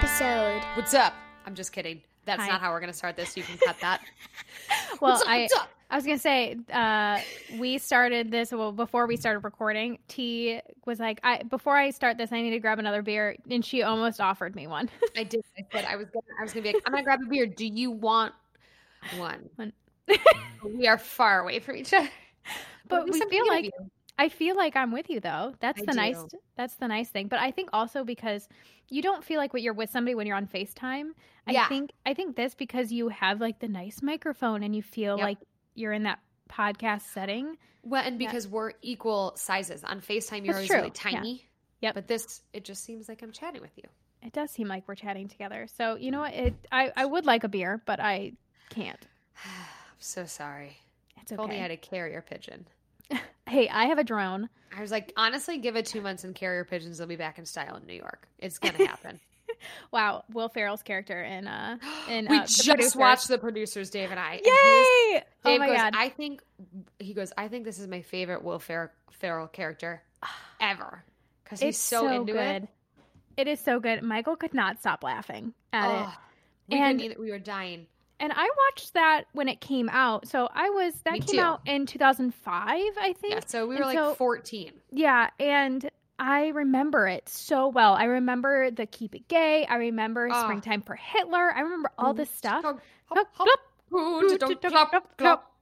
episode. What's up? I'm just kidding. That's Hi. not how we're going to start this. You can cut that. Well, What's up? I What's up? I was gonna say uh, we started this well before we started recording. T was like, I before I start this, I need to grab another beer, and she almost offered me one. I did. I said I was gonna. I was gonna be like, I'm gonna grab a beer. Do you want one? One. we are far away from each other. But least we feel like you. I feel like I'm with you though. That's I the nice. That's the nice thing. But I think also because you don't feel like when you're with somebody when you're on Facetime. I Yeah. think I think this because you have like the nice microphone and you feel Yep. like you're in that podcast setting. Well, and Yeah. because we're equal sizes on Facetime, you're always true. really Yeah. tiny. Yep. But this, it just seems like I'm chatting with you. It does seem like we're chatting together. So you know what? It I I would like a beer, but I can't. I'm so sorry. It's okay. If only I had a carrier pigeon. Hey, I have a drone. I was like, honestly, give it two months and carrier pigeons. They'll be back in style in New York. It's gonna happen. Wow, Will Ferrell's character in uh in we uh, just Producers. watched the producers, Dave and I. and Yay! he was- oh my goes, god. I think he goes, I think this is my favorite Will Fer- Ferrell character ever because he's it's so, into good. it. It is so good. Michael could not stop laughing at it. Oh, we And- either. we were dying. And I watched that when it came out. So I was that Me came too. out in 2005, I think. Yeah, so we and were like so- 14. Yeah, and I remember it so well. I remember the Keep It Gay. I remember Ah. Springtime for Hitler. I remember all this stuff.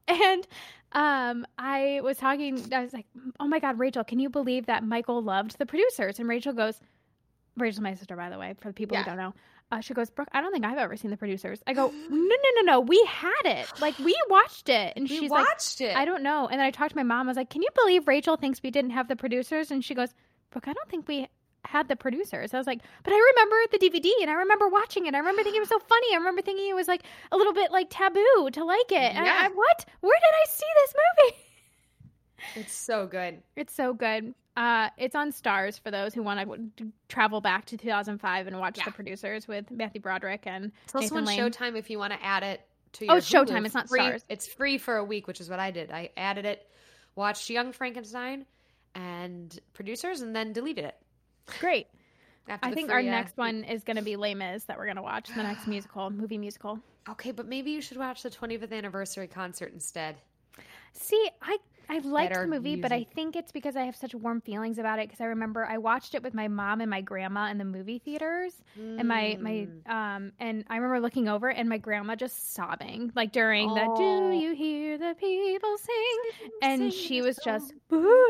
And um, I was talking. I was like, "Oh my God, Rachel, can you believe that Michael loved the producers?" And Rachel goes, "Rachel's my sister, by the way, for the people Yeah. who don't know." Uh, she goes, "Brooke, I don't think I've ever seen the producers." I go, "No, no, no, no. We had it. Like we watched it." And We she's like, watched it. "I don't know." And then I talked to my mom. I was like, "Can you believe Rachel thinks we didn't have the producers?" And she goes, "Brooke, I don't think we." Had the producers. I was like, but I remember the DVD and I remember watching it. I remember thinking it was so funny. I remember thinking it was like a little bit like taboo to like it. And Yeah. I, I, what? Where did I see this movie? It's so good. It's so good. Uh, it's on Starz for those who want to travel back to 2005 and watch Yeah. the producers with Matthew Broderick and It's also Nathan on Lane. Showtime if you want to add it to Oh, your it's Showtime, it's not free. Starz. It's free for a week, which is what I did. I added it, watched Young Frankenstein and producers, and then deleted it. great. I think our uh, next one is going to be Les Mis that we're going to watch the next musical, movie musical. Okay, but maybe you should watch the 25th anniversary concert instead. See, I I liked the movie, but I think it's because I have such warm feelings about it because I remember I watched it with my mom and my grandma in the movie theaters. and my my Mm. um and I remember looking over and my grandma just sobbing like during the Oh. "Do you hear the people sing?" and Sing she the was just "Boo,"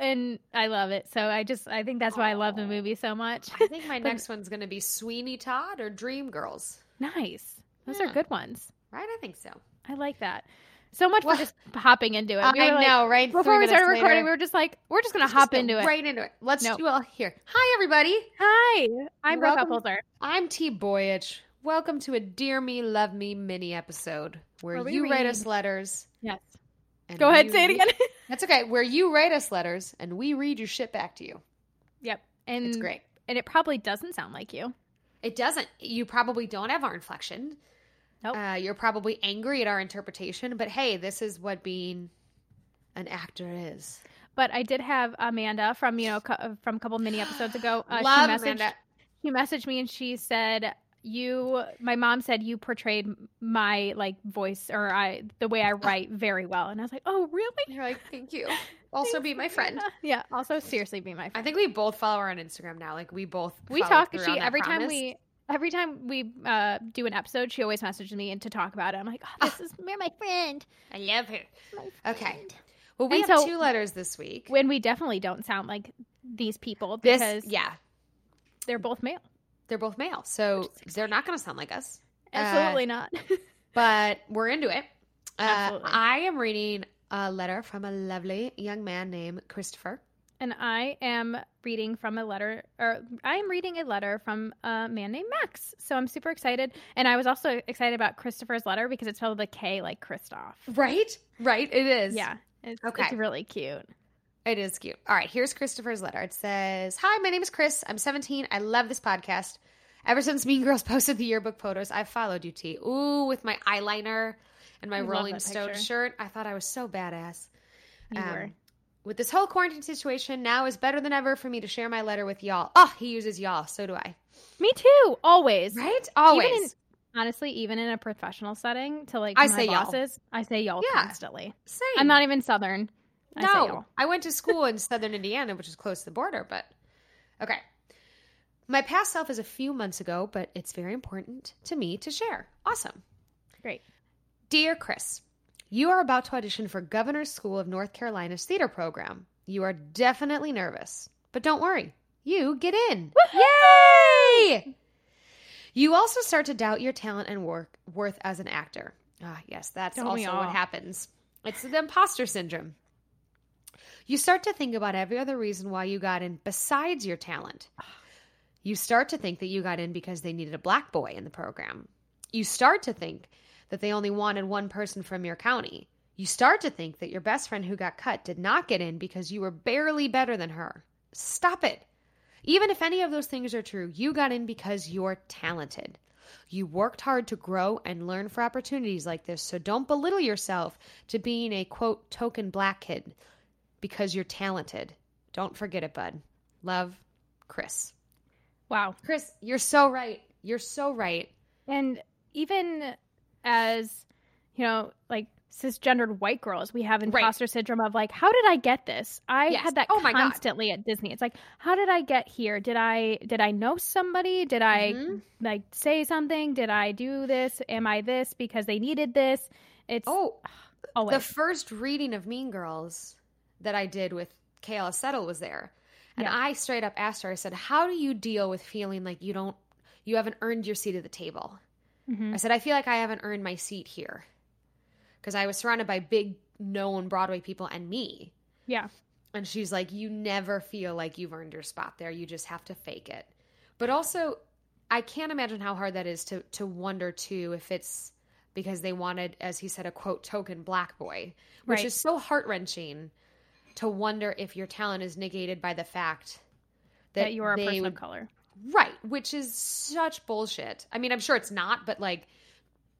and I love it. So I just I think that's why I love the movie so much. I think my But- next one's going to be Sweeney Todd or Dreamgirls. nice. Those Yeah. are good ones. Right? I think so. I like that. So much Well, for just hopping into it. We I like- know, right? Before we started minutes recording, later. we were just like, we're just gonna Let's hop into it. Right into it. Let's No. do well here. Hi, everybody. Hi, I'm Brooke Upholzer. I'm T Boyich. Welcome to a Dear Me, Love Me mini episode where Where you write us letters. Yes. Go ahead, say it again. That's okay. Where you write us letters and we read your shit back to you. yep. And It's great. And it probably doesn't sound like you. It doesn't. You probably don't have our inflection. Nope. Uh, you're probably angry at our interpretation, but hey, this is what being an actor is. But I did have Amanda from you know co- from a couple mini episodes ago. Uh, Love she messaged Amanda. she messaged me and she said you my mom said you portrayed my like voice or I the way I write very well and I was like oh really You're like, thank you. Also, be my friend. yeah also seriously be my friend. I think we both follow her on Instagram now. Like we both we talk she every time we every time we uh do an episode she always messages me and to talk about it I'm like oh, this is you're my friend I love her. Okay. Well, we And have so- two letters this week. when we definitely don't sound like these people This, because yeah, they're both male they're both male, so they're not going to sound like us. absolutely not But we're into it. Uh, Absolutely. I am reading a letter from a lovely young man named Christopher. And I am reading from a letter, or I am reading a letter from a man named Max. So I'm super excited. And I was also excited about Christopher's letter because it's spelled with a K, like Christoph. Right? Right. It is. Yeah, it's, Okay. it's really cute. It is cute. All right, here's Christopher's letter. It says, Hi, my name is Chris. I'm 17. I love this podcast. Ever since Mean Girls posted the yearbook photos, I've followed you, T. Ooh, with my eyeliner and my I Rolling Stone picture. shirt. I thought I was so badass. You Um, were. With this whole quarantine situation, now is better than ever for me to share my letter with y'all. Oh, he uses y'all. So do I. Me too. Always. Right? Always. Even in, honestly, even in a professional setting, to like I my say y'all. I say y'all Yeah. constantly. Same. I'm not even Southern. I say No. I went to school in southern Indiana, which is close to the border, but okay. My past self is a few months ago, but it's very important to me to share. Awesome. Great. Dear Chris, you are about to audition for Governor's School of North Carolina's theater program. You are definitely nervous, but don't worry. You get in. Yay! You also start to doubt your talent and work worth as an actor. Ah, yes, that's Don't also what happens. It's the imposter syndrome. You start to think about every other reason why you got in besides your talent. You start to think that you got in because they needed a black boy in the program. You start to think that they only wanted one person from your county. You start to think that your best friend who got cut did not get in because you were barely better than her. Stop it. Even if any of those things are true, you got in because you're talented. You worked hard to grow and learn for opportunities like this, so don't belittle yourself to being a quote token black kid because you're talented. Don't forget it, bud. Love, Chris. Wow. Chris, you're so right. You're so right. And even as, you know, like cisgendered white girls, we have Right. imposter syndrome of like, how did I get this? I Yes. had that Oh my God. constantly at Disney. It's like, how did I get here? Did I did I know somebody? Did I Mhm. like say something? Did I do this? Am I this because they needed this? It's Oh, always the first reading of Mean Girls that I did with Kayla Settle was there. And Yeah. I straight up asked her, I said, How do you deal with feeling like you don't, you haven't earned your seat at the table? Mhm. I said, I feel like I haven't earned my seat here. Because I was surrounded by big, known Broadway people and me. yeah. And she's like, You never feel like you've earned your spot there. You just have to fake it. But also, I can't imagine how hard that is to, to wonder, too, if it's because they wanted, as he said, a quote, token black boy, which Right. is so heart wrenching to wonder if your talent is negated by the fact that, That, you are a person would of color. Right, which is such bullshit. I mean, I'm sure it's not, but like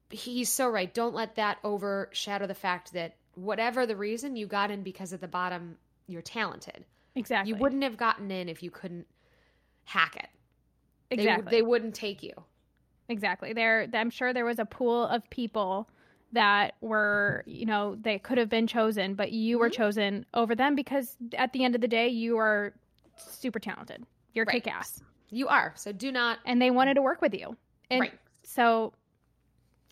he's so right. Don't let that overshadow the fact that whatever the reason you got in because at the bottom you're talented. Exactly. You wouldn't have gotten in if you couldn't hack it. They, exactly. they wouldn't take you. Exactly. There, I'm sure there was a pool of people that were, you know, they could have been chosen, but you were Mhm. chosen over them because at the end of the day, you are super talented. You're Right. kick ass. You are. So do not And they wanted to work with you. And right. so,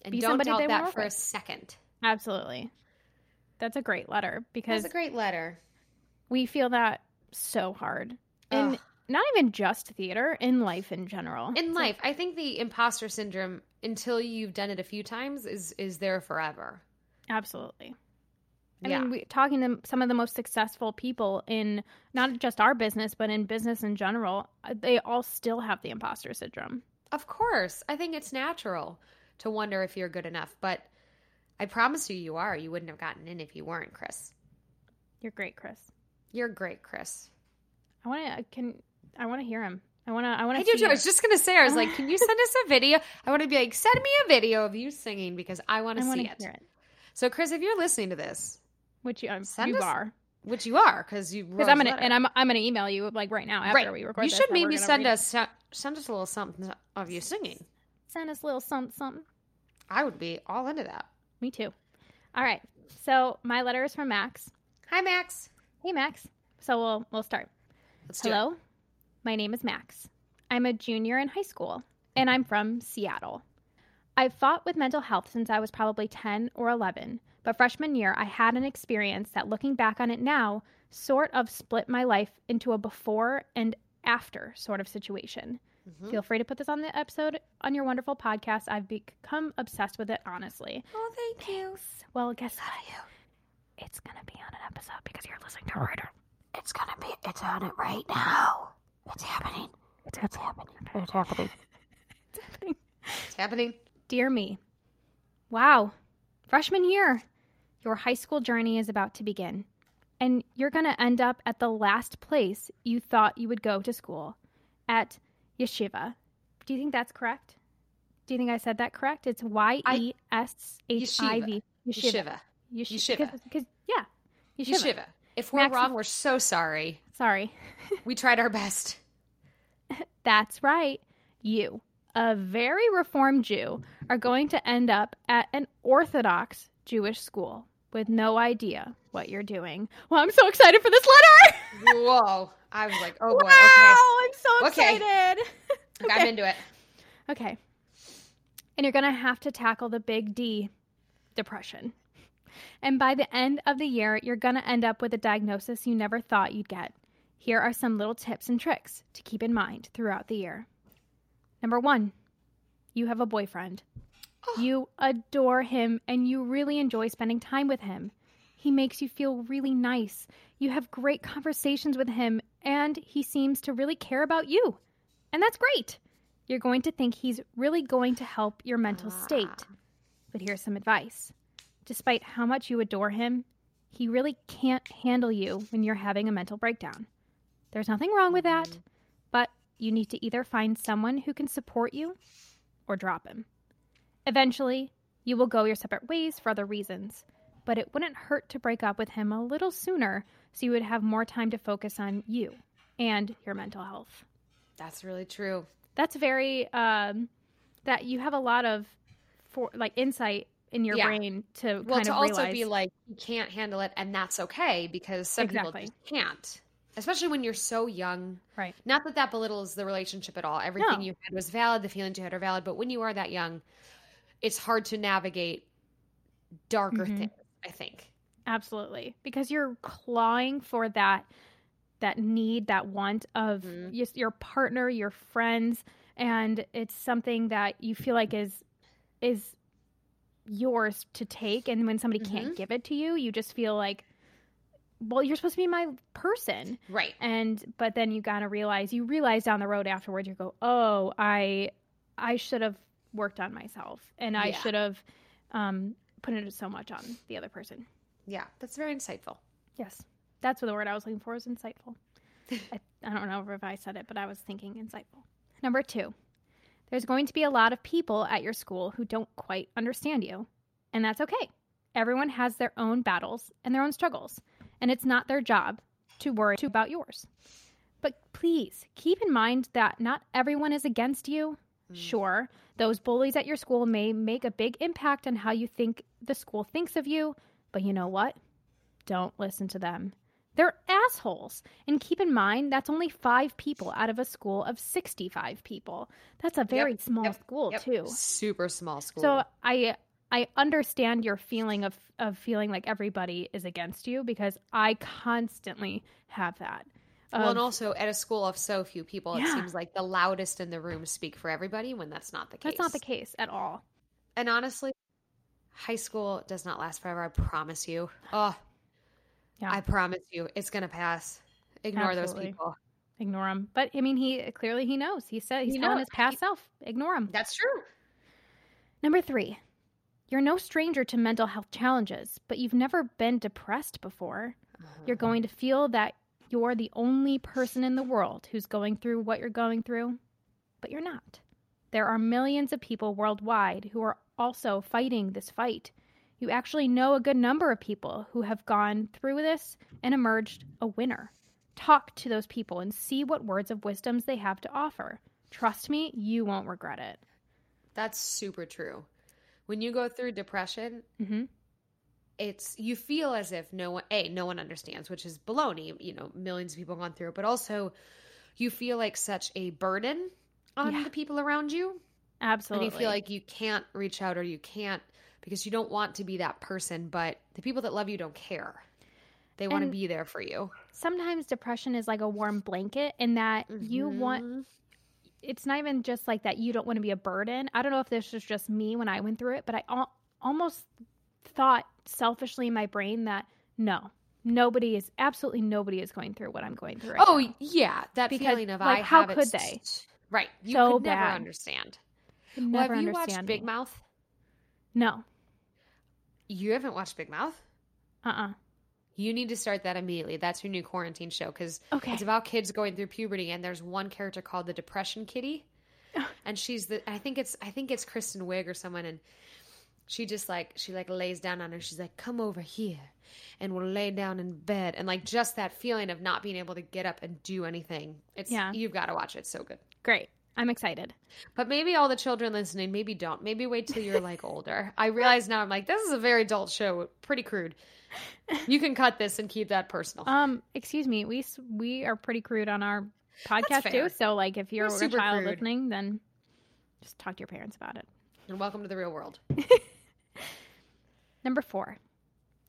And be don't somebody doubt that for a second. absolutely. That's a great letter because That's a great letter. we feel that so hard. And not even just theater, in life in general. In It's like- life, I think the imposter syndrome, until you've done it a few times, is is there forever. absolutely. I yeah. mean, we, talking to some of the most successful people in not just our business, but in business in general, uh, they all still have the imposter syndrome. Of course. I think it's natural to wonder if you're good enough, but I promise you, you are. You wouldn't have gotten in if you weren't, Chris. You're great, Chris. You're great, Chris. I want to can I want to hear him. I want to I want I to do too. I was just gonna say, I was like, can you send us a video? I want to be like, send me a video of you singing because I want to see it. it. So, Chris, if you're listening to this, Which you, um, you us- are. which you are, because you Because I'm gonna and I'm I'm gonna email you like right now after right. we record. you should maybe send it. us send us a little something of you singing. send us a little something something. I would be all into that. Me too. All right. So my letter is from Max. Hi, Max. Hey Max. So we'll we'll start. Let's do it. Hello, my name is Max. I'm a junior in high school, and I'm from Seattle. I've fought with mental health since I was probably 10 or 11, but freshman year I had an experience that, looking back on it now, sort of split my life into a before and after sort of situation. Mhm. Feel free to put this on the episode on your wonderful podcast. I've become obsessed with it, honestly. Oh, thank you. Well, guess what? It's going to be on an episode because you're listening to Writer. It's gonna be. It's on it right now. It's happening. It's, happening. It's happening. It's happening. Dear me. Wow. Freshman year. Your high school journey is about to begin. And you're going to end up at the last place you thought you would go to school at yeshiva. Do you think that's correct? Do you think I said that correct? It's Y E S H I V. Yeshiva. Yeshiva. Because- yeah. Yeshiva. Yeshiva. If we're Max- wrong, we're so sorry. Sorry. We tried our best. That's right. You, a very reformed Jew, are going to end up at an Orthodox Jewish school with no idea what you're doing. Well, I'm so excited for this letter. Whoa. I was like, oh boy, wow, I'm so Okay. excited. okay. I'm into it. Okay. And you're going to have to tackle the big D depression. And by the end of the year, you're going to end up with a diagnosis you never thought you'd get. Here are some little tips and tricks to keep in mind throughout the year. Number one, you have a boyfriend. You adore him and you really enjoy spending time with him. He makes you feel really nice. You have great conversations with him and he seems to really care about you. And that's great. You're going to think he's really going to help your mental ah. state. But here's some advice. Despite how much you adore him, he really can't handle you when you're having a mental breakdown. There's nothing wrong with that, mm-hmm. but you need to either find someone who can support you or drop him. Eventually, you will go your separate ways for other reasons, but it wouldn't hurt to break up with him a little sooner so you would have more time to focus on you and your mental health. That's really true. That's very um that you have a lot of for like insight in your Yeah. brain to Well, to also realize. be like, you can't handle it, and that's okay because some Exactly. people just can't. Especially when you're so young. right. Not that that belittles the relationship at all. Everything No. you had was valid. The feelings you had are valid. But when you are that young, it's hard to navigate darker Mhm. things. I think. Absolutely. Because you're clawing for that that need, that want of Mhm. just your partner, your friends, and it's something that you feel like is is yours to take and when somebody can't give it to you, you just feel like well, you're supposed to be my person. Right. And but then you got to realize you realize down the road afterwards you go, "Oh, I I should have worked on myself and I Yeah. should have um put it so much on the other person." Yeah, that's very insightful. Yes. That's what the word I was looking for is insightful. I, I don't know if I said it, but I was thinking insightful. Number two, there's going to be a lot of people at your school who don't quite understand you. And that's okay. Everyone has their own battles and their own struggles. And it's not their job to worry too about yours. But please keep in mind that not everyone is against you. Mm. Sure, those bullies at your school may make a big impact on how you think the school thinks of you. But you know what? Don't listen to them. They're assholes. And keep in mind, that's only five people out of a school of 65 people. That's a very Yep, small yep, school, Yep. too. Super small school. So I I understand your feeling of of feeling like everybody is against you because I constantly have that. Well, and um, also at a school of so few people, it seems like the loudest in the room speak for everybody when that's not the case. that's not the case at all. And honestly, high school does not last forever. I promise you. Oh, Yeah. I promise you, it's gonna pass. Ignore Absolutely. those people. Ignore him. But I mean, he clearly he knows. He said he's He telling knows. his past self. Ignore him. That's true. Number three, you're no stranger to mental health challenges, but you've never been depressed before. Uh-huh. You're going to feel that you're the only person in the world who's going through what you're going through, but you're not. There are millions of people worldwide who are also fighting this fight. You actually know a good number of people who have gone through this and emerged a winner. Talk to those people and see what words of wisdoms they have to offer. Trust me, you won't regret it. That's super true. When you go through depression, hmm it's you feel as if no one a no one understands, which is baloney. You know, millions of people have gone through it, but also you feel like such a burden on Yeah. the people around you, Absolutely. and you feel like you can't reach out or you can't because you don't want to be that person. But the people that love you don't care; they want to be there for you. sometimes depression is like a warm blanket in that you want Mhm. it's not even just like that you don't want to be a burden i don't know if this was just me when i went through it but i al- almost thought selfishly in my brain that no nobody is absolutely nobody is going through what i'm going through right Oh now. yeah, that Because, feeling of like, I how have could they? Right, you So could never bad. understand. Could Well, never have you watched understand Big me. Mouth? no You haven't watched Big Mouth? uh-uh You need to start that immediately. That's your new quarantine show because Okay. it's about kids going through puberty, and there's one character called the Depression Kitty, and she's the. I think it's I think it's Kristen Wiig or someone, and she just like she like lays down on her. She's like, "Come over here." And we'll lay down in bed, and like just that feeling of not being able to get up and do anything. It's Yeah. you've got to watch it. It's so good. Great. I'm excited. But maybe all the children listening, maybe don't. Maybe wait till you're like older. I realize now I'm like, this is a very adult show, pretty crude. You can cut this and keep that personal. Um, excuse me. We we are pretty crude on our podcast too. So like, if you're a child crude. listening, then just talk to your parents about it. and welcome to the real world. Number four,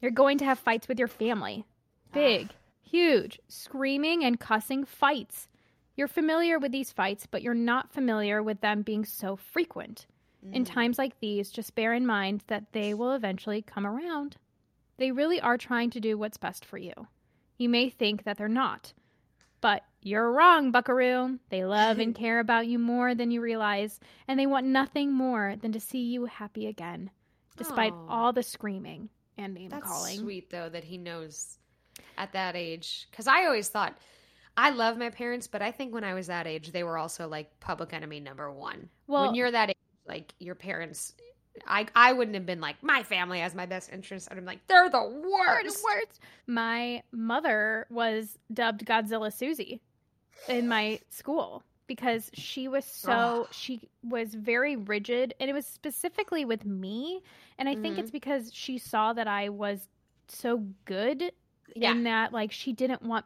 you're going to have fights with your family. Big, ah. huge, screaming and cussing fights. You're familiar with these fights, but you're not familiar with them being so frequent. In mm. times like these, just bear in mind that they will eventually come around. They really are trying to do what's best for you. You may think that they're not, but you're wrong, buckaroo. They love and care about you more than you realize, and they want nothing more than to see you happy again, despite Aw. all the screaming and name That's calling. sweet though that he knows at that age. Because I always thought I love my parents, but I think when I was that age, they were also like public enemy number one. Well- when you're that age, like your parents, I I wouldn't have been like my family has my best interest. I'm like they're the They're worst. the worst. My mother was dubbed Godzilla Susie in my school because she was so Ugh. she was very rigid and it was specifically with me and I think Mhm. it's because she saw that I was so good Yeah. in that like she didn't want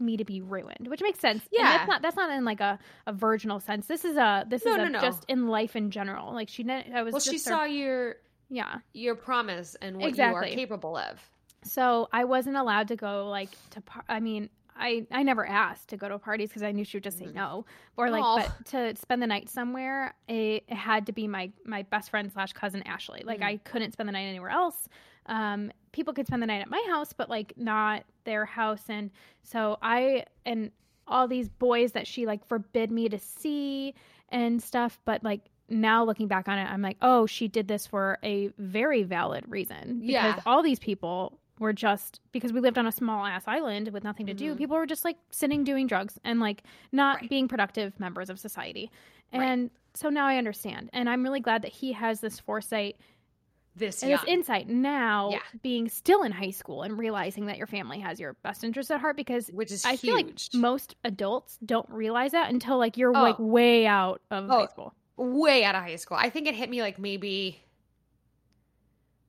me to be ruined, which makes sense. And Yeah. that's not that's not in like a, a virginal sense. This is a this No, is a, no, no. just in life in general. Like she didn't. I was well, she her- saw your yeah. your promise and what Exactly. you are capable of. So I wasn't allowed to go like to. Par- I mean, I I never asked to go to parties because I knew she would just say Mhm. no. Or like, Aw. but to spend the night somewhere, it, it had to be my my best friend slash cousin Ashley. Like Mhm. I couldn't spend the night anywhere else. Um, people could spend the night at my house, but like not their house. And so I and all these boys that she like forbid me to see and stuff. But like now looking back on it, I'm like, oh, she did this for a very valid reason. Because Yeah. all these people were just because we lived on a small ass island with nothing to do. Mhm. People were just like sitting doing drugs and like not Right. being productive members of society. Right. And so now I understand. And I'm really glad that he has this foresight This this insight now Yeah. being still in high school and realizing that your family has your best interest at heart because which is I huge. feel like most adults don't realize that until like you're Oh. like way out of Oh. high school. way out of high school. I think it hit me like maybe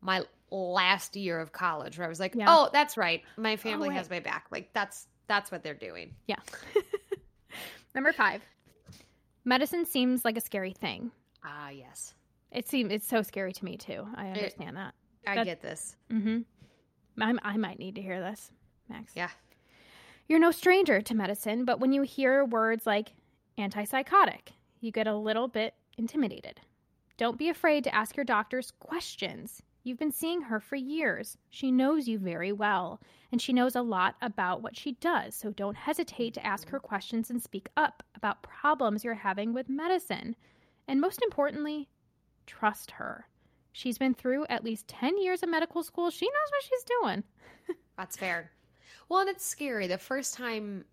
my last year of college where I was like, Yeah. "Oh, that's right. My family right. has my back." Like that's that's what they're doing. Yeah. Number five. Medicine seems like a scary thing. Ah, yes. It seems it's so scary to me too. I understand that. I That- get this. Mm-hmm. I, I might need to hear this, Max. Yeah. You're no stranger to medicine, but when you hear words like antipsychotic, you get a little bit intimidated. Don't be afraid to ask your doctors questions. You've been seeing her for years. She knows you very well, and she knows a lot about what she does, so don't hesitate to ask her questions and speak up about problems you're having with medicine. And most importantly, trust her. She's been through at least 10 years of medical school. She knows what she's doing. That's fair. Well, and it's scary. The first time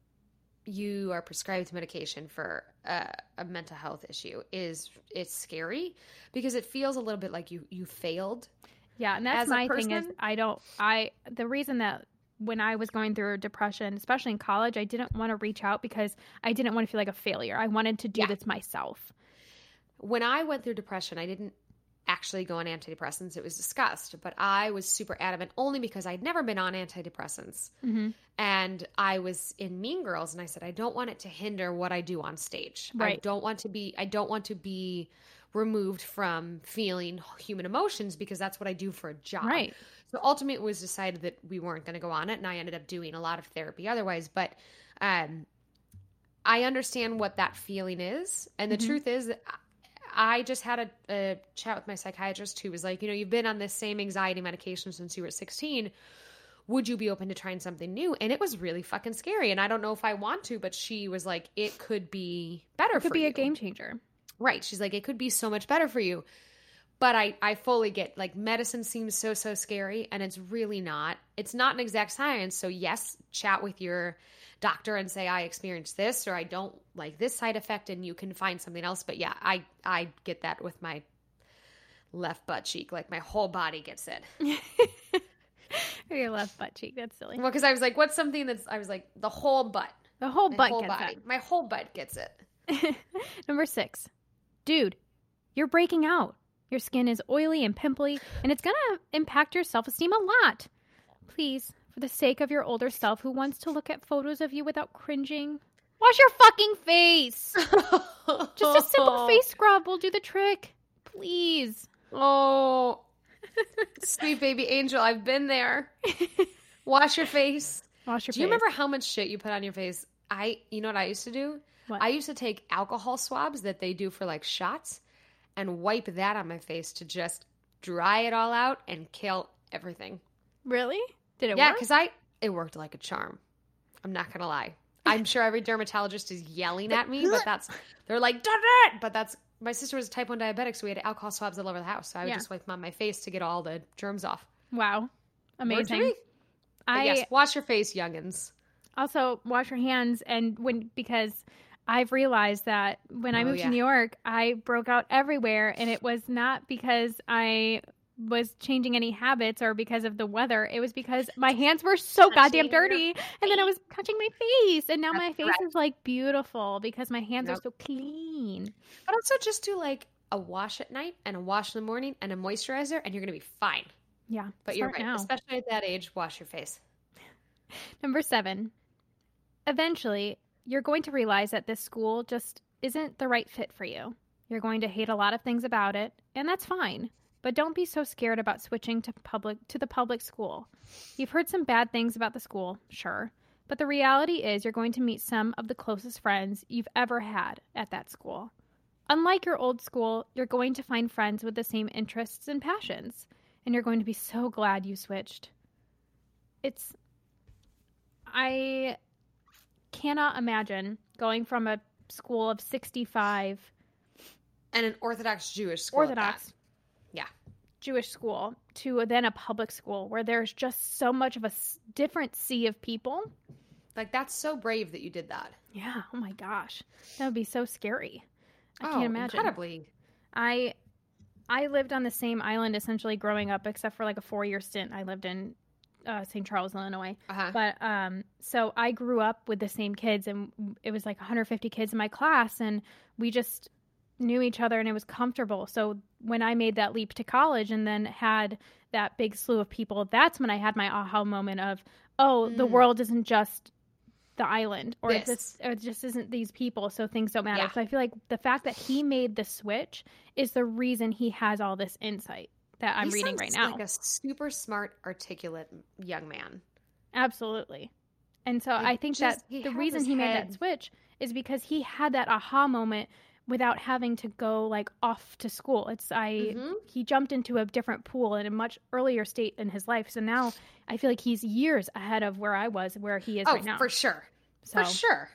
you are prescribed medication for a, a mental health issue is it's scary because it feels a little bit like you you failed. Yeah, and that's As my thing is I don't I the reason that when I was going through depression, especially in college, I didn't want to reach out because I didn't want to feel like a failure. I wanted to do Yeah. this myself. When I went through depression, I didn't actually go on antidepressants. It was discussed, but I was super adamant only because I'd never been on antidepressants. Mm-hmm. and I was in Mean Girls, and I said I don't want it to hinder what I do on stage. I Right. don't want to be. I don't want to be removed from feeling human emotions because that's what I do for a job. Right. So ultimately, it was decided that we weren't going to go on it, and I ended up doing a lot of therapy otherwise. But um, I understand what that feeling is, and the Mhm. truth is that. I just had a, a chat with my psychiatrist who was like, you know, you've been on this same anxiety medication since you were 16 would you be open to trying something new? And it was really fucking scary. And I don't know if I want to, but she was like, it could be better It could be you. a game changer. Right. She's like, it could be so much better for you. But I, I fully get like medicine seems so, so scary. And it's really not. It's not an exact science. So, yes, chat with your doctor and say, I experienced this or I don't like this side effect and you can find something else. But yeah, I, I get that with my left butt cheek. Like my whole body gets it. Your left butt cheek. That's silly. Well, because I was like, what's something that's, I was like, the whole butt. The whole My butt whole gets body. My whole butt gets it. it. Number six, dude, you're breaking out. Your skin is oily and pimply, and it's gonna impact your self esteem a lot. Please, for the sake of your older self who wants to look at photos of you without cringing, wash your fucking face. Just a simple face scrub will do the trick. Please. Oh, sweet baby angel, I've been there. Wash your face. Wash your Do you remember how much shit you put on your face? I, you know what I used to do? What? I used to take alcohol swabs that they do for like shots and wipe that on my face to just dry it all out and kill everything. Really? Did it yeah, work? because I, it worked like a charm. I'm not gonna lie. I'm sure every dermatologist is yelling at me, but that's they're like, done it. But that's my sister was a type one diabetic, so we had alcohol swabs all over the house. So I would Yeah. just wipe them on my face to get all the germs off. Wow. Amazing. I yes, wash your face, youngins. also wash your hands and when because I've realized that when I Oh, moved yeah. to New York, I broke out everywhere and it was not because I was changing any habits or because of the weather. It was because my hands were so goddamn dirty and then I was touching my face and now my face right. is like beautiful because my hands are so clean. But also just do like a wash at night and a wash in the morning and a moisturizer, and you're gonna be fine. Yeah. But you're right, now. especially at that age, wash your face. Number seven, eventually, you're going to realize that this school just isn't the right fit for you. You're going to hate a lot of things about it, and that's fine. But don't be so scared about switching to public to the public school. You've heard some bad things about the school, sure, but the reality is you're going to meet some of the closest friends you've ever had at that school. Unlike your old school, you're going to find friends with the same interests and passions, and you're going to be so glad you switched. It's I cannot imagine going from a school of 65 And an Orthodox Jewish school. Orthodox Yeah. Jewish school to then a public school where there's just so much of a different sea of people. Like that's so brave that you did that. Yeah. Oh my gosh. That would be so scary. I oh, can't imagine. Incredibly. I I lived on the same island essentially growing up, except for like a four year stint. I lived in uh, St. Charles, Illinois. Uh-huh. But um, so I grew up with the same kids, and it was like 150 kids in my class, and we just knew each other, and it was comfortable. So when I made that leap to college, and then had that big slew of people, that's when I had my aha moment of, oh, the Mm. world isn't just the island, or this, or it just isn't these people, so things don't matter. Yeah. So I feel like the fact that he made the switch is the reason he has all this insight that I'm He reading right now. Like a super smart, articulate young man. Absolutely. And so Like, I think just- that the reason he made that switch is because he had that aha moment without having to go like off to school. It's I Mhm. he jumped into a different pool in a much earlier state in his life. So now I feel like he's years ahead of where I was, where he is Oh, right now. for sure. so For sure.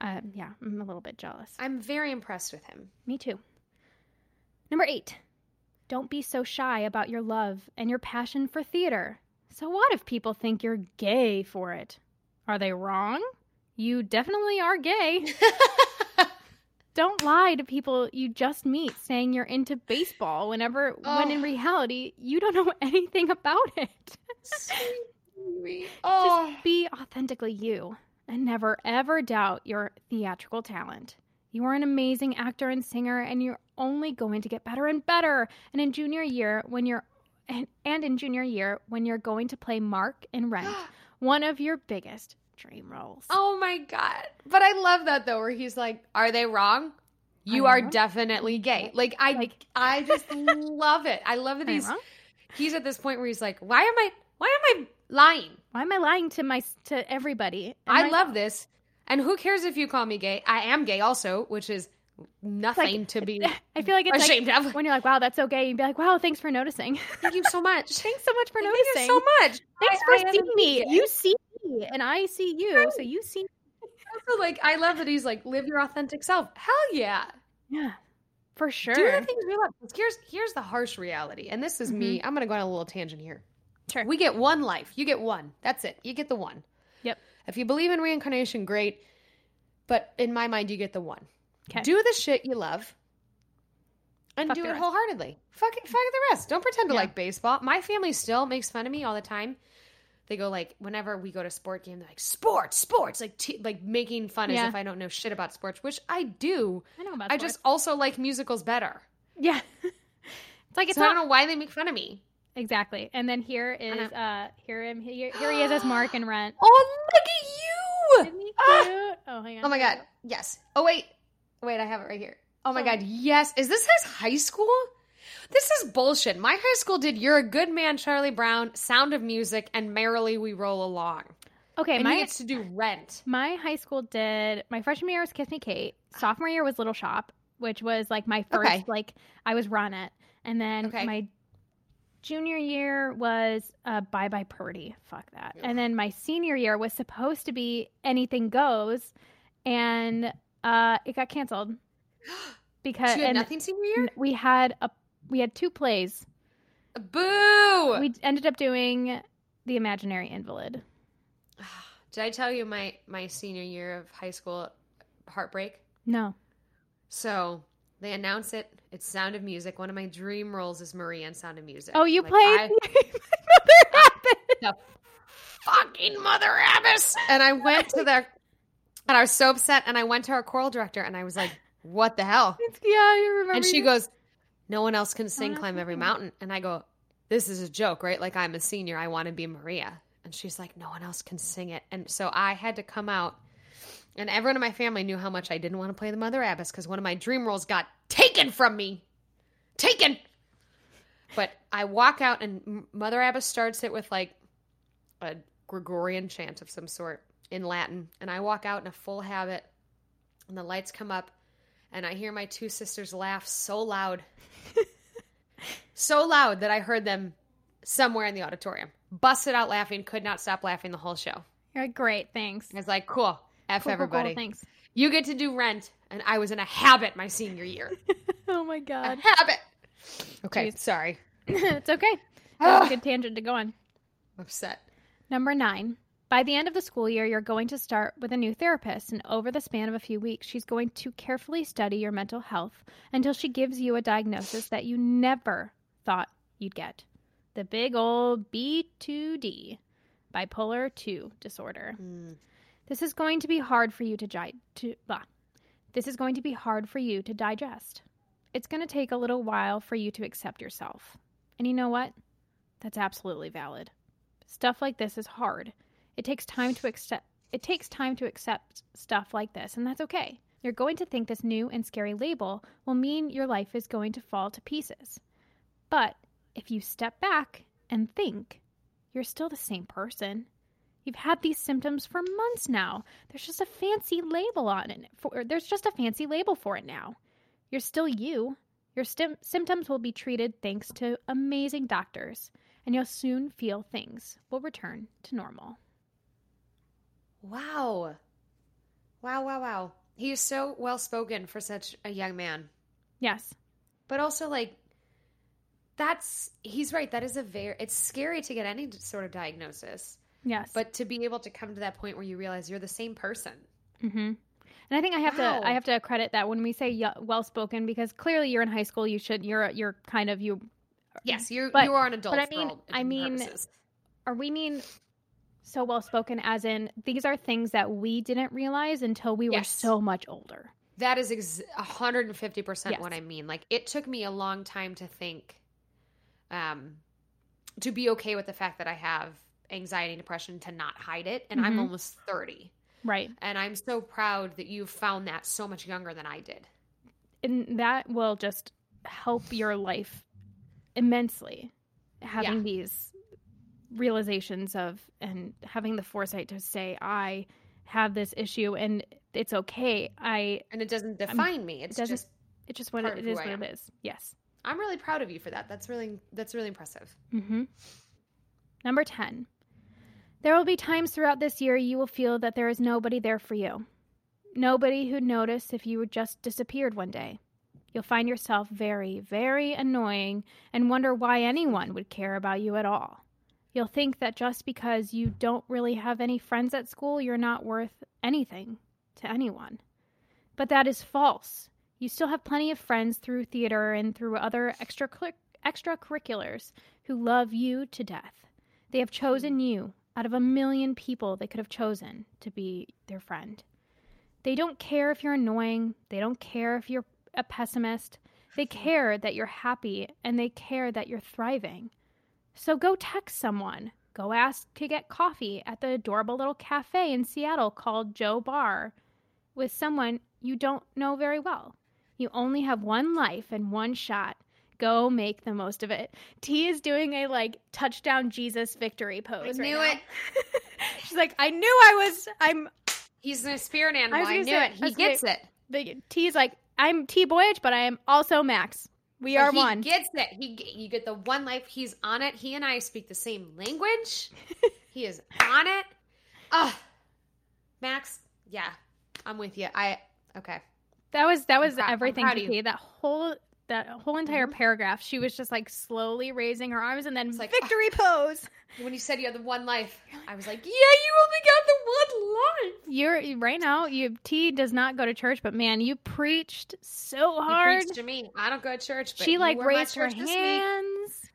um, yeah, I'm a little bit jealous. I'm very impressed with him. Me too. Number eight, don't be so shy about your love and your passion for theater. So, what if people think you're gay for it? Are they wrong? You definitely are gay. Don't lie to people you just meet saying you're into baseball whenever, when in Oh. reality, you don't know anything about it. oh, Just be authentically you and never ever doubt your theatrical talent. You are an amazing actor and singer, and you're only going to get better and better. And in junior year, when you're and, and in junior year, when you're going to play Mark in Rent, one of your biggest dream roles. oh my god! But I love that though, where he's like, "Are they wrong? You Are wrong? definitely gay." Like I, Like- I just love it. I love that he's he's at this point where he's like, "Why am I? Why am I lying? Why am I lying to my to everybody? I myself? love this." And who cares if you call me gay? I am gay also, which is nothing to be I feel like it's ashamed like of. when you're like, "Wow, that's so gay," you'd be like, "Wow, thanks for noticing. Thank you so much. thanks so much for Thank noticing. you so much. Thanks I- for I seeing me. You see me, and I see you, so you see. also like I love that he's like live your authentic self. Hell yeah. Yeah, for sure. Do the things we love. Here's here's the harsh reality, and this is me. Mm-hmm. I'm gonna go on a little tangent here. Sure. We get one life. You get one. That's it. You get the one. Yep. If you believe in reincarnation, great. But in my mind, you get the one. 'Kay. Do the shit you love. and Fuck do it wholeheartedly. Fuck it, fuck the rest. Don't pretend to Yeah. like baseball. My family still makes fun of me all the time. They go like whenever we go to sport game, they're like sports, sports, like t- like making fun Yeah. as if I don't know shit about sports, which I do. I know about I sports. just also like musicals better. yeah. it's like it's so I don't know why they make fun of me. exactly. And then here is uh here him here, here he is as Mark and Rent. Oh, look at you! Isn't he Ah! Oh, hang on. Oh my god, yes. Oh wait, wait, I have it right here. Oh my god, yes. Is this his high school? This is bullshit. My high school did "You're a Good Man," Charlie Brown, "Sound of Music," and "Merrily We Roll Along." Okay, And my gets to do Rent. my high school did my freshman year was Kiss Me Kate. Sophomore year was Little Shop, which was like my first Okay. like I was run it. And then Okay. my junior year was uh, Bye Bye Birdie. Fuck that. And then my senior year was supposed to be Anything Goes, and uh, it got canceled because had nothing senior year. we had a we had two plays. Boo! We ended up doing The Imaginary Invalid. Did I tell you my my senior year of high school heartbreak? No. So they announce it. It's Sound of Music. One of my dream roles is Maria in Sound of Music. Oh, you Like, played I- Mother Abbott. the fucking Mother Abbess. And I went to the, and I was so upset. And I went to our choral director and I was like, what the hell? Yeah, you remember. And she goes, no one else can sing oh, Climb Every. Mountain. And I go, this is a joke, right? Like I'm a senior. I want to be Maria. And she's like, no one else can sing it. And so I had to come out. And everyone in my family knew how much I didn't want to play the Mother Abbess because one of my dream roles got taken from me. Taken. But I walk out and Mother Abbess starts it with like a Gregorian chant of some sort in Latin. And I walk out in a full habit and the lights come up and I hear my two sisters laugh so loud. so loud that I heard them somewhere in the auditorium. Busted out laughing, could not stop laughing the whole show. You're like, great, thanks. I was like, cool. F Cool, cool, cool, everybody. thanks. You get to do rent. And I was in a habit my senior year. Oh my a god. habit. Okay, Jeez. sorry. it's okay. That was a ah. good tangent to go on. Upset. Number nine. By the end of the school year, you're going to start with a new therapist, and over the span of a few weeks, she's going to carefully study your mental health until she gives you a diagnosis that you never thought you'd get the big old B2D, bipolar 2 disorder. Mm. This is going to be hard for you to, gi- to blah. This is going to be hard for you to digest. It's going to take a little while for you to accept yourself. And you know what? That's absolutely valid. Stuff like this is hard. It takes time to accept it takes time to accept stuff like this, and that's okay. You're going to think this new and scary label will mean your life is going to fall to pieces. But if you step back and think, you're still the same person. You've had these symptoms for months now. There's just a fancy label on it. For, there's just a fancy label for it now. You're still you. Your stim- symptoms will be treated thanks to amazing doctors, and you'll soon feel things will return to normal. Wow. Wow, wow, wow. He is so well spoken for such a young man. Yes. But also like that's he's right. That is a very it's scary to get any sort of diagnosis. Yes. But to be able to come to that point where you realize you're the same person. hmm And I think I have Wow. to I have to credit that when we say well spoken because clearly you're in high school. You should you're you're kind of you. Yes, you you are an adult. but I mean- I mean- purposes. Are we mean so well spoken as in these are things that we didn't realize until we were Yes. so much older. That is ex- 150% Yes. what I mean. Like it took me a long time to think um to be okay with the fact that I have anxiety and depression to not hide it and I'm Mhm. almost 30. Right. And I'm so proud that you found that so much younger than I did. and that will just help your life immensely having Yeah. these realizations of and having the foresight to say i have this issue and it's okay i And it doesn't define me. It's doesn't- just it's just what it of is what it is yes I'm really proud of you for that. That's really that's really impressive. hmm number 10 there will be times throughout this year you will feel that there is nobody there for you nobody who'd notice if you just disappeared one day You'll find yourself very, very annoying and wonder why anyone would care about you at all. You'll think that just because you don't really have any friends at school, you're not worth anything to anyone. But that is false. You still have plenty of friends through theater and through other extra extracurriculars who love you to death. They have chosen you out of a million people they could have chosen to be their friend. They don't care if you're annoying, they don't care if you're a pessimist. They care that you're happy and they care that you're thriving. So go text someone. Go ask to get coffee at the adorable little cafe in Seattle called Joe Bar with someone you don't know very well. You only have one life and one shot. Go make the most of it. T is doing a like touchdown Jesus victory pose. I knew right it. She's like, I knew I was. I'm. He's a spirit animal. was I, knew say- it. He gonna- gets it. The, T is like, I'm T Boyage, but I am also Max. We are he one. gets it. He you get the one life. He's on it. He and I speak the same language. he is on it. Oh, Max. Yeah, I'm with you. I okay. That was that was I'm everything to of you. T. That whole that whole entire mm-hmm. paragraph, she was just like slowly raising her arms and then like, victory ah. pose. When you said you had the one life, I was like, yeah, you only got the one life. You're right now. You T does not go to church, but man, you preached so hard. preached to me. I don't go to church. But She like raised her church this week. hands.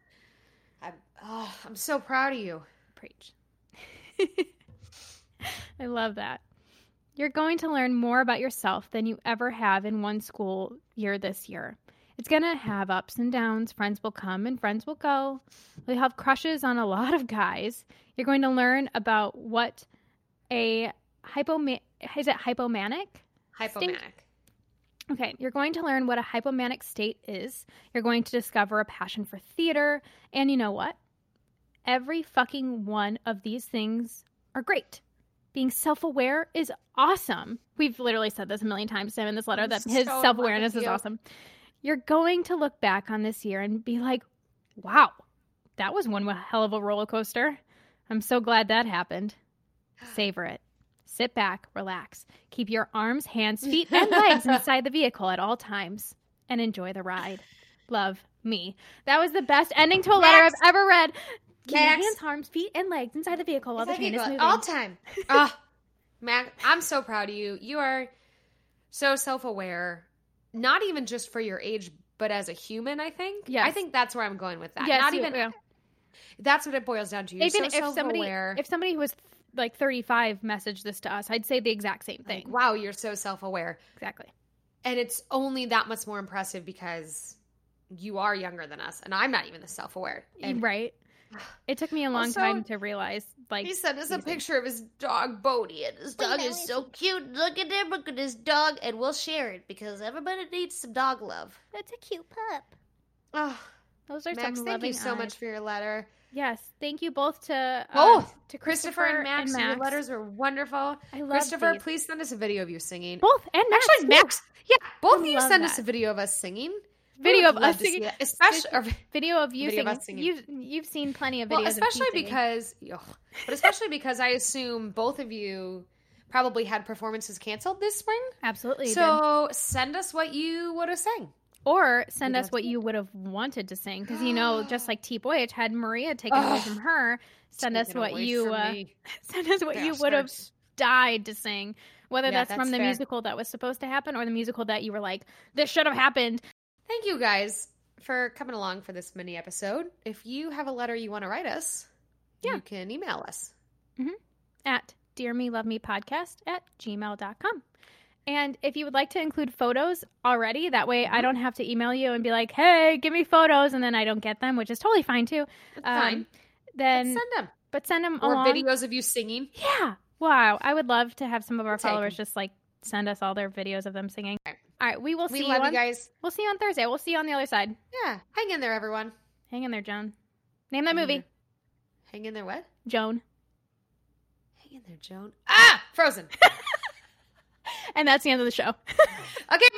I'm, oh, I'm so proud of you. Preach. I love that. You're going to learn more about yourself than you ever have in one school year this year. It's going to have ups and downs. Friends will come and friends will go. You'll have crushes on a lot of guys. You're going to learn about what a hypoma- is it hypomanic? Hypomanic. Okay, you're going to learn what a hypomanic state is. You're going to discover a passion for theater. And you know what? Every fucking one of these things are great. Being self aware is awesome. We've literally said this a million times to him in this letter that his in self awareness is awesome. You're going to look back on this year and be like, wow, that was one hell of a roller coaster. I'm so glad that happened. Savor it. Sit back, relax. Keep your arms, hands, feet, and legs inside the vehicle at all times and enjoy the ride. Love me. That was the best ending to a letter Max. I've ever read. Keep your hands, arms, feet, and legs inside the vehicle while the train like is moving. all time. Ah, Mac, I'm so proud of you. You are so self-aware, not even just for your age, but as a human. I think. Yeah, I think that's where I'm going with that. Yes, not you- even. yeah. That's what it boils down to. You're Even so if somebody, if somebody who was like 35 messaged this to us, I'd say the exact same thing. Like, wow, you're so self-aware, Exactly. and it's only that much more impressive because you are younger than us, and I'm not even the self-aware. And right. It took me a long Also, time to realize, like, he sent us a picture of his dog Bodie, and his dog is so cute. Look at him, look at his dog, and we'll share it because everybody needs some dog love. That's a cute pup. Oh, Those are Max, some thank you so eyes. much for your letter. Yes, thank you both to uh, Oh, to Christopher, Christopher, and Max, your Max. letters were wonderful. I love Christopher, these. please send us a video of you singing. both and Max. Actually, too. Max, yeah, both I of you love send us a video of us singing. Video of us singing. especially. video of you Video singing. us singing. You've you've seen plenty of videos. well, of especially because, but especially because I assume both of you probably had performances canceled this spring. absolutely. So send us what you would have sang. or send us what you would have wanted to sing because you know, just like T Boyage had Maria taken away from her. Send us Taken what away you uh, send us what you would have died to sing. Whether Yeah, that's, from the fair. musical that was supposed to happen or the musical that you were like, this should have happened. Thank you guys for coming along for this mini episode. If you have a letter you want to write us, Yeah. you can email us. at dear me love me podcast at gmail.com and if you would like to include photos already that way i don't have to email you and be like hey give me photos and then i don't get them which is totally fine too Um, fine. then Send them. but send them Or along videos of you singing. yeah wow i would love to have some of our take followers 'em. just like send us all their videos of them singing Okay. All right we will We see love you you guys. we'll see you on thursday we'll see you on the other side Yeah. Hang in there, everyone. hang in there joan name that Hang movie. Hang in there, what? joan Hang in there, Joan. Ah! Frozen. and that's the end of the show okay,